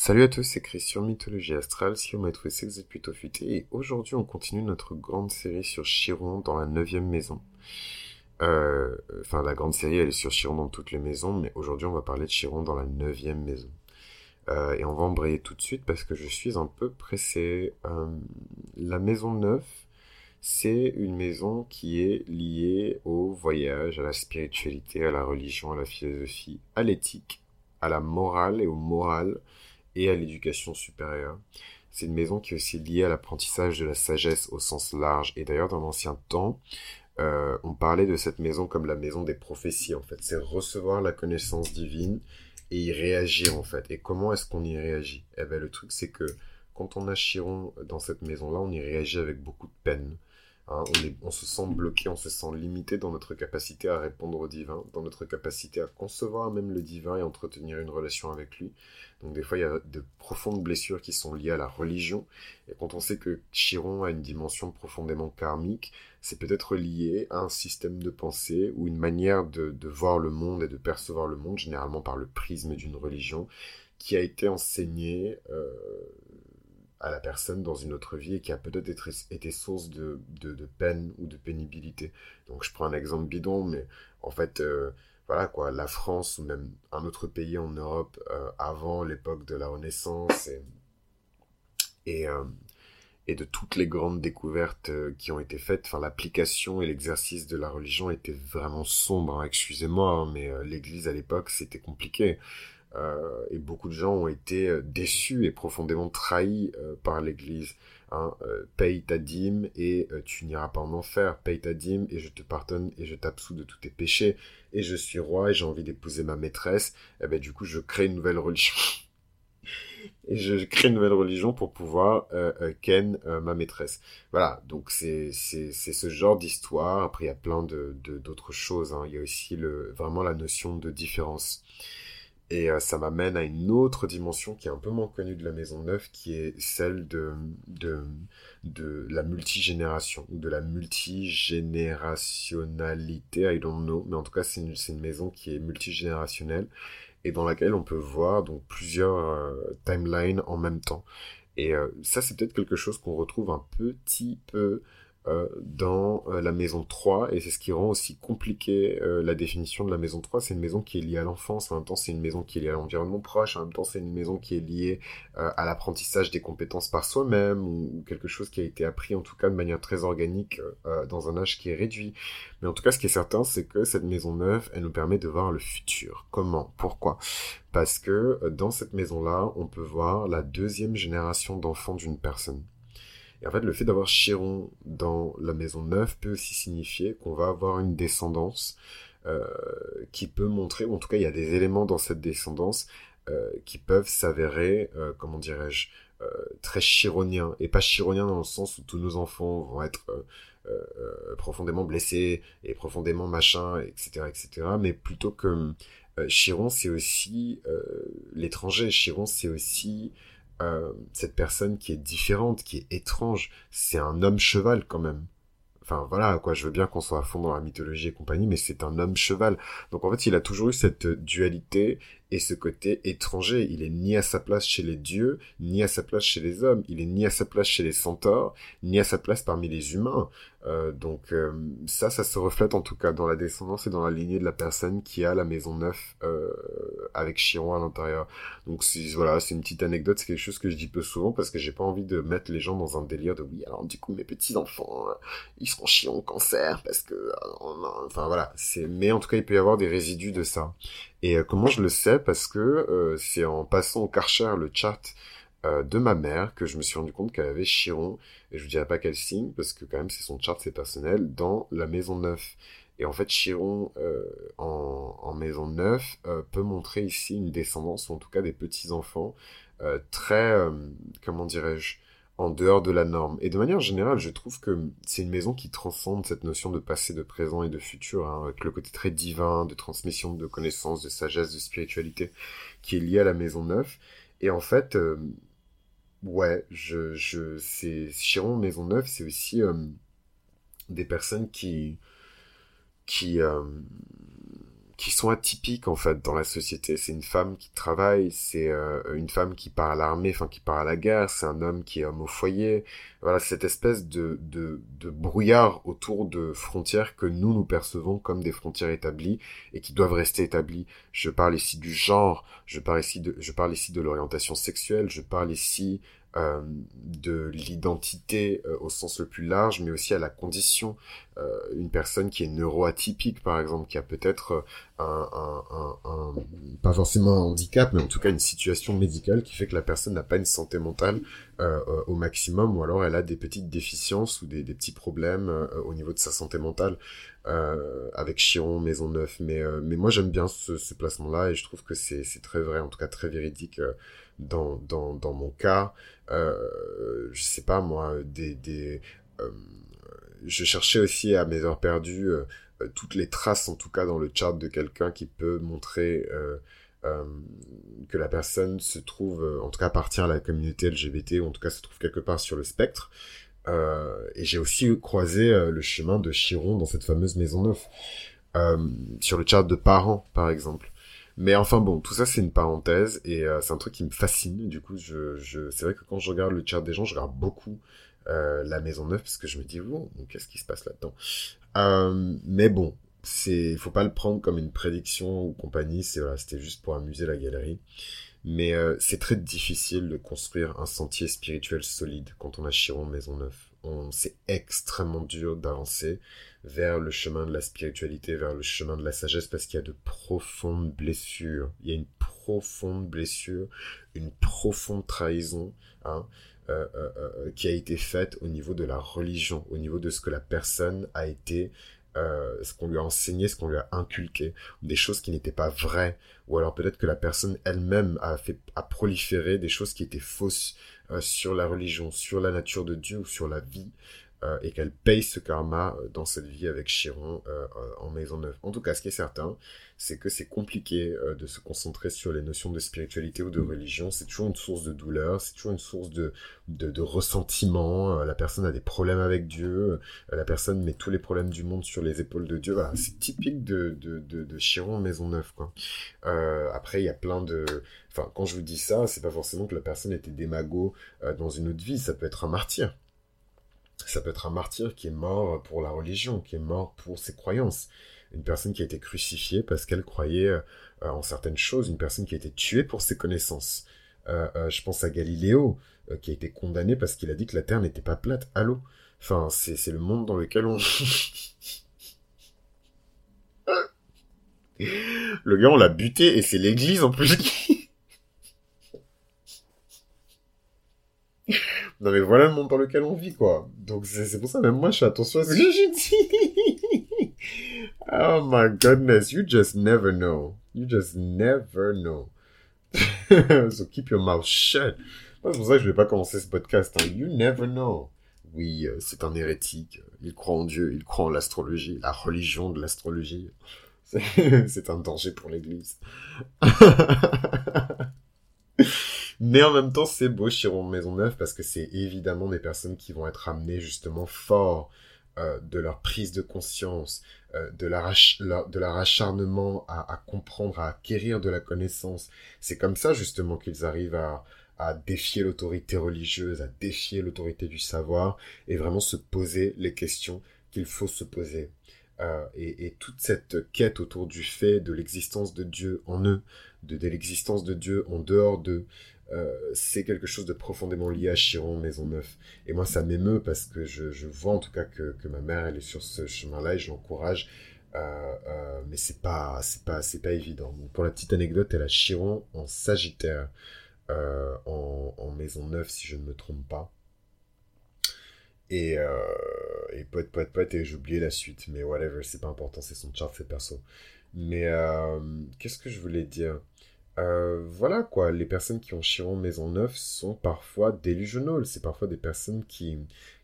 Salut à tous, c'est Christian Mythologie Astrale, si on m'a trouvé c'est que vous êtes plutôt futé, et aujourd'hui on continue notre grande série sur Chiron dans la neuvième maison. Euh, enfin, la grande série elle est sur Chiron dans toutes les maisons, mais aujourd'hui on va parler de Chiron dans la neuvième maison. Euh, et on va embrayer tout de suite parce que je suis un peu pressé. Euh, la maison 9, c'est une maison qui est liée au voyage, à la spiritualité, à la religion, à la philosophie, à l'éthique, à la morale et au moral et à l'éducation supérieure. C'est une maison qui est aussi liée à l'apprentissage de la sagesse au sens large. Et d'ailleurs, dans l'ancien temps, euh, on parlait de cette maison comme la maison des prophéties, en fait. C'est recevoir la connaissance divine et y réagir, en fait. Et comment est-ce qu'on y réagit? Eh ben, le truc, c'est que quand on a Chiron dans cette maison-là, on y réagit avec beaucoup de peine. Hein, on, se sent bloqué, on se sent limité dans notre capacité à répondre au divin, dans notre capacité à concevoir même le divin et entretenir une relation avec lui. Donc des fois, il y a de profondes blessures qui sont liées à la religion. Et quand on sait que Chiron a une dimension profondément karmique, c'est peut-être lié à un système de pensée ou une manière de, voir le monde et de percevoir le monde, généralement par le prisme d'une religion, qui a été enseignée euh, à la personne dans une autre vie et qui a peut-être été source de, peine ou de pénibilité. Donc je prends un exemple bidon, mais en fait, euh, voilà quoi, la France ou même un autre pays en Europe euh, avant l'époque de la Renaissance et, et, euh, de toutes les grandes découvertes qui ont été faites, l'application et l'exercice de la religion était vraiment sombre, hein, excusez-moi, hein, mais l'Église à l'époque c'était compliqué. Euh, et beaucoup de gens ont été euh, déçus et profondément trahis euh, par l'Église. Hein, paye ta dîme et tu n'iras pas en enfer. Paye ta dîme et je te pardonne et je t'absous de tous tes péchés. Et je suis roi et j'ai envie d'épouser ma maîtresse. Et eh ben du coup je crée une nouvelle religion. et je crée une nouvelle religion pour pouvoir ken ma maîtresse. Voilà, donc c'est c'est c'est ce genre d'histoire. Après il y a plein de d'autres choses. Hein. Il y a aussi le vraiment la notion de différence. Et euh, ça m'amène à une autre dimension qui est un peu moins connue de la Maison Neuve, qui est celle de, de, de la multigénération, ou de la multigénérationnalité, I don't know, mais en tout cas c'est une, une, maison qui est multigénérationnelle, et dans laquelle on peut voir donc plusieurs euh, timelines en même temps. Et euh, ça c'est peut-être quelque chose qu'on retrouve un petit peu dans euh, la maison 3 et c'est ce qui rend aussi compliqué euh, la définition de la maison 3 c'est une maison qui est liée à l'enfance en même temps c'est une maison qui est liée à l'environnement proche en même temps c'est une maison qui est liée à l'apprentissage des compétences par soi-même ou, quelque chose qui a été appris en tout cas de manière très organique dans un âge qui est réduit. Mais en tout cas ce qui est certain c'est que cette maison neuve elle nous permet de voir le futur. Comment? Pourquoi? Parce que dans cette maison là on peut voir la deuxième génération d'enfants d'une personne et en fait, le fait d'avoir Chiron dans la maison neuve peut aussi signifier qu'on va avoir une descendance euh, qui peut montrer, ou en tout cas, il y a des éléments dans cette descendance euh, qui peuvent s'avérer, euh, comment dirais-je, très chironiens. Et pas chironiens dans le sens où tous nos enfants vont être profondément blessés et profondément machin, etc., etc. Mais plutôt que Chiron, c'est aussi l'étranger. Chiron, c'est aussi euh, cette personne qui est différente, qui est étrange, c'est un homme cheval quand même. Enfin voilà, quoi, je veux bien qu'on soit à fond dans la mythologie et compagnie, mais c'est un homme cheval. Donc en fait, il a toujours eu cette dualité et ce côté étranger. Il est ni à sa place chez les dieux, ni à sa place chez les hommes. Il est ni à sa place chez les centaures, ni à sa place parmi les humains. Euh, donc euh, ça, ça se reflète en tout cas dans la descendance et dans la lignée de la personne qui a la maison neuve euh, avec Chiron à l'intérieur. Donc voilà, c'est une petite anecdote, c'est quelque chose que je dis peu souvent parce que j'ai pas envie de mettre les gens dans un délire de oui, alors du coup mes petits enfants, ils seront Chiron cancer parce que, enfin voilà. Mais en tout cas, il peut y avoir des résidus de ça. Et comment je le sais? Parce que euh, c'est en passant au Karcher le chat euh, de ma mère que je me suis rendu compte qu'elle avait Chiron, et je vous dirai pas quel signe, parce que quand même c'est son chart, c'est personnel, dans la maison 9. Et en fait, Chiron en, en, maison 9 peut montrer ici une descendance, ou en tout cas des petits-enfants, très, comment dirais-je, en dehors de la norme. Et de manière générale, je trouve que c'est une maison qui transcende cette notion de passé, de présent et de futur, hein, avec le côté très divin, de transmission de connaissances, de sagesse, de spiritualité, qui est lié à la maison neuve. Et en fait, euh, ouais, je, je, c'est Chiron Maison Neuve, c'est aussi euh, des personnes qui, qui, euh, qui sont atypiques en fait dans la société. C'est une femme qui travaille, c'est euh, une femme qui part à l'armée, enfin qui part à la guerre, c'est un homme qui est homme au foyer. Voilà, cette espèce de, de, de brouillard autour de frontières que nous nous percevons comme des frontières établies et qui doivent rester établies. Je parle ici du genre, je parle ici de, je parle ici de l'orientation sexuelle, je parle ici euh, de l'identité euh, au sens le plus large, mais aussi à la condition. Euh, une personne qui est neuroatypique, par exemple, qui a peut-être pas forcément un handicap, mais en tout cas une situation médicale qui fait que la personne n'a pas une santé mentale au maximum, ou alors elle a des petites déficiences ou des, petits problèmes au niveau de sa santé mentale. avec Chiron, Maisonneuve, mais mais moi j'aime bien ce, ce placement-là et je trouve que c'est très vrai, en tout cas très véridique dans, mon cas, euh, je sais pas moi, des, euh, je cherchais aussi à mes heures perdues euh, toutes les traces, en tout cas dans le chart de quelqu'un qui peut montrer euh, euh, que la personne se trouve, en tout cas appartient à la communauté LGBT, ou en tout cas se trouve quelque part sur le spectre. et j'ai aussi croisé le chemin de Chiron dans cette fameuse maison neuve, sur le chart de parents, par exemple. Mais enfin bon, tout ça c'est une parenthèse et euh, c'est un truc qui me fascine. Du coup, je, je... c'est vrai que quand je regarde le chat des gens, je regarde beaucoup euh, la maison neuve parce que je me dis, oh, qu'est-ce qui se passe là-dedans? Euh, Mais bon, c'est, faut pas le prendre comme une prédiction ou compagnie. C'est c'était juste pour amuser la galerie. Mais euh, c'est très difficile de construire un sentier spirituel solide quand on a Chiron maison neuve. On, c'est extrêmement dur d'avancer vers le chemin de la spiritualité, vers le chemin de la sagesse, parce qu'il y a de profondes blessures. Il y a une profonde blessure, une profonde trahison, hein, euh, euh, euh, qui a été faite au niveau de la religion, au niveau de ce que la personne a été, ce qu'on lui a enseigné, ce qu'on lui a inculqué, des choses qui n'étaient pas vraies, ou alors peut-être que la personne elle-même a fait, a proliféré des choses qui étaient fausses sur la religion, sur la nature de Dieu ou sur la vie, euh, et qu'elle paye ce karma euh, dans cette vie avec Chiron euh, en maison neuve. En tout cas, ce qui est certain, c'est que c'est compliqué de se concentrer sur les notions de spiritualité ou de religion. C'est toujours une source de douleur, c'est toujours une source de, de, ressentiment. la personne a des problèmes avec Dieu, la personne met tous les problèmes du monde sur les épaules de Dieu. C'est typique de, de, de, Chiron maison neuve. Quoi. après, il y a plein de... Enfin, quand je vous dis ça, c'est pas forcément que la personne était démago dans une autre vie, ça peut être un martyr ça peut être un martyr qui est mort pour la religion, qui est mort pour ses croyances. Une personne qui a été crucifiée parce qu'elle croyait euh, en certaines choses, une personne qui a été tuée pour ses connaissances. Euh, euh, je pense à Galiléo, qui a été condamné parce qu'il a dit que la Terre n'était pas plate. Allô? Enfin, c'est le monde dans lequel on... le gars, on l'a buté et c'est l'église en plus qui... Non mais voilà le monde dans lequel on vit quoi. Donc c'est pour ça même moi je fais attention à ce que je dis. oh my goodness, you just never know. You just never know. so keep your mouth shut. C'est pour ça que je vais pas commencer ce podcast. Hein. You never know. Oui, euh, c'est un hérétique. Il croit en Dieu, il croit en l'astrologie, la religion de l'astrologie. C'est un danger pour l'Église. Mais en même temps, c'est beau Chiron Maisonneuve parce que c'est évidemment des personnes qui vont être amenées justement fort euh, de leur prise de conscience, euh, de, leur de leur acharnement à, comprendre, à acquérir de la connaissance. C'est comme ça justement qu'ils arrivent à, défier l'autorité religieuse, à défier l'autorité du savoir et vraiment se poser les questions qu'il faut se poser. Euh, et, et, toute cette quête autour du fait de l'existence de Dieu en eux, de, de l'existence de Dieu en dehors d'eux, euh, c'est quelque chose de profondément lié à Chiron Maisonneuve. Et moi, ça m'émeut parce que je, vois en tout cas que, que, ma mère, elle est sur ce chemin-là et je l'encourage. Euh, euh, mais c'est pas, c'est pas, c'est pas évident. Pour la petite anecdote, elle a Chiron en Sagittaire, en, en Maisonneuve, si je ne me trompe pas. Et, euh, et poète, poète, poète, et j'ai oublié la suite. Mais whatever, c'est pas important, c'est son chart, c'est perso. Mais qu'est-ce que je voulais dire? Euh, voilà quoi, les personnes qui ont Chiron Maison Neuve sont parfois delusional, c'est parfois des personnes qui,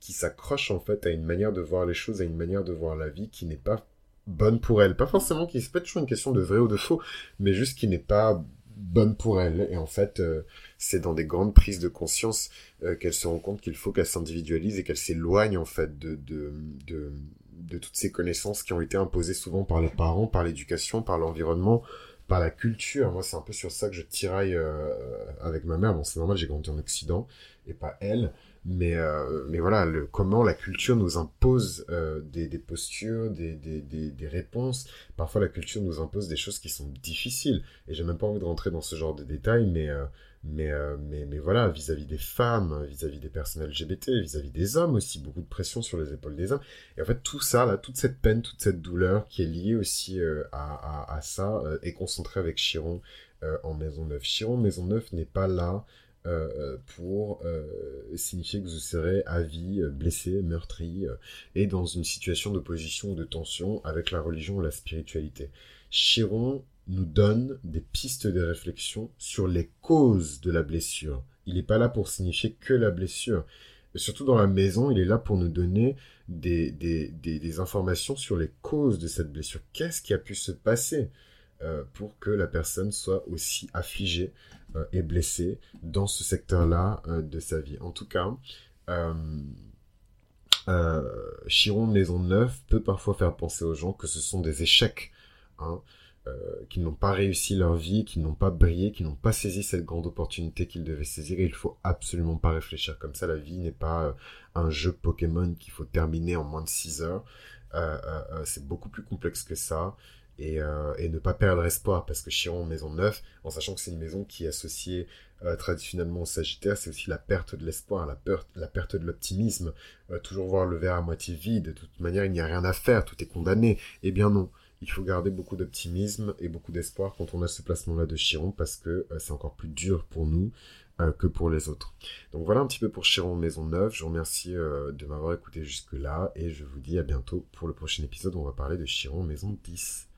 qui s'accrochent en fait à une manière de voir les choses, à une manière de voir la vie qui n'est pas bonne pour elles. Pas forcément qui c'est pas toujours une question de vrai ou de faux, mais juste qui n'est pas bonne pour elles. Et en fait, euh, c'est dans des grandes prises de conscience euh, qu'elles se rendent compte qu'il faut qu'elles s'individualisent et qu'elles s'éloignent en fait de, de, de, de toutes ces connaissances qui ont été imposées souvent par les parents, par l'éducation, par l'environnement, la culture. Moi, c'est un peu sur ça que je tiraille euh, avec ma mère. Bon, c'est normal, j'ai grandi en Occident et pas elle. Mais, euh, voilà, le, comment la culture nous impose euh, des, des, postures, des, des, réponses. Parfois, la culture nous impose des choses qui sont difficiles. Et j'ai même pas envie de rentrer dans ce genre de détails, mais, mais, euh, mais, mais voilà, vis-à-vis des femmes, vis-à-vis des personnes LGBT, vis-à-vis des hommes aussi, beaucoup de pression sur les épaules des hommes. Et en fait, tout ça, là, toute cette peine, toute cette douleur qui est liée aussi euh, à, ça, est concentrée avec Chiron en Maison Neuve. Chiron Maison Neuve n'est pas là euh, pour euh, signifier que vous serez à vie, euh, blessé, meurtri, et dans une situation d'opposition ou de tension avec la religion ou la spiritualité. Chiron nous donne des pistes de réflexion sur les causes de la blessure. Il n'est pas là pour signifier que la blessure. surtout dans la maison, il est là pour nous donner des, des, des, informations sur les causes de cette blessure. Qu'est-ce qui a pu se passer euh, pour que la personne soit aussi affligée euh, et blessée dans ce secteur-là euh, de sa vie? En tout cas, Chiron Maison Neuve peut parfois faire penser aux gens que ce sont des échecs, hein, qui n'ont pas réussi leur vie, qui n'ont pas brillé, qui n'ont pas saisi cette grande opportunité qu'ils devaient saisir. Et il faut absolument pas réfléchir comme ça. La vie n'est pas un jeu Pokémon qu'il faut terminer en moins de 6 heures. c'est beaucoup plus complexe que ça et, euh, ne pas perdre espoir parce que Chiron maison 9 en sachant que c'est une maison qui est associée euh, traditionnellement au Sagittaire c'est aussi la perte de l'espoir la perte la perte de l'optimisme euh, toujours voir le verre à moitié vide de toute manière il n'y a rien à faire tout est condamné eh bien non il faut garder beaucoup d'optimisme et beaucoup d'espoir quand on a ce placement là de Chiron parce que euh, c'est encore plus dur pour nous euh, que pour les autres. Donc voilà un petit peu pour Chiron Maison 9. Je vous remercie euh, de m'avoir écouté jusque là et je vous dis à bientôt pour le prochain épisode où on va parler de Chiron Maison 10.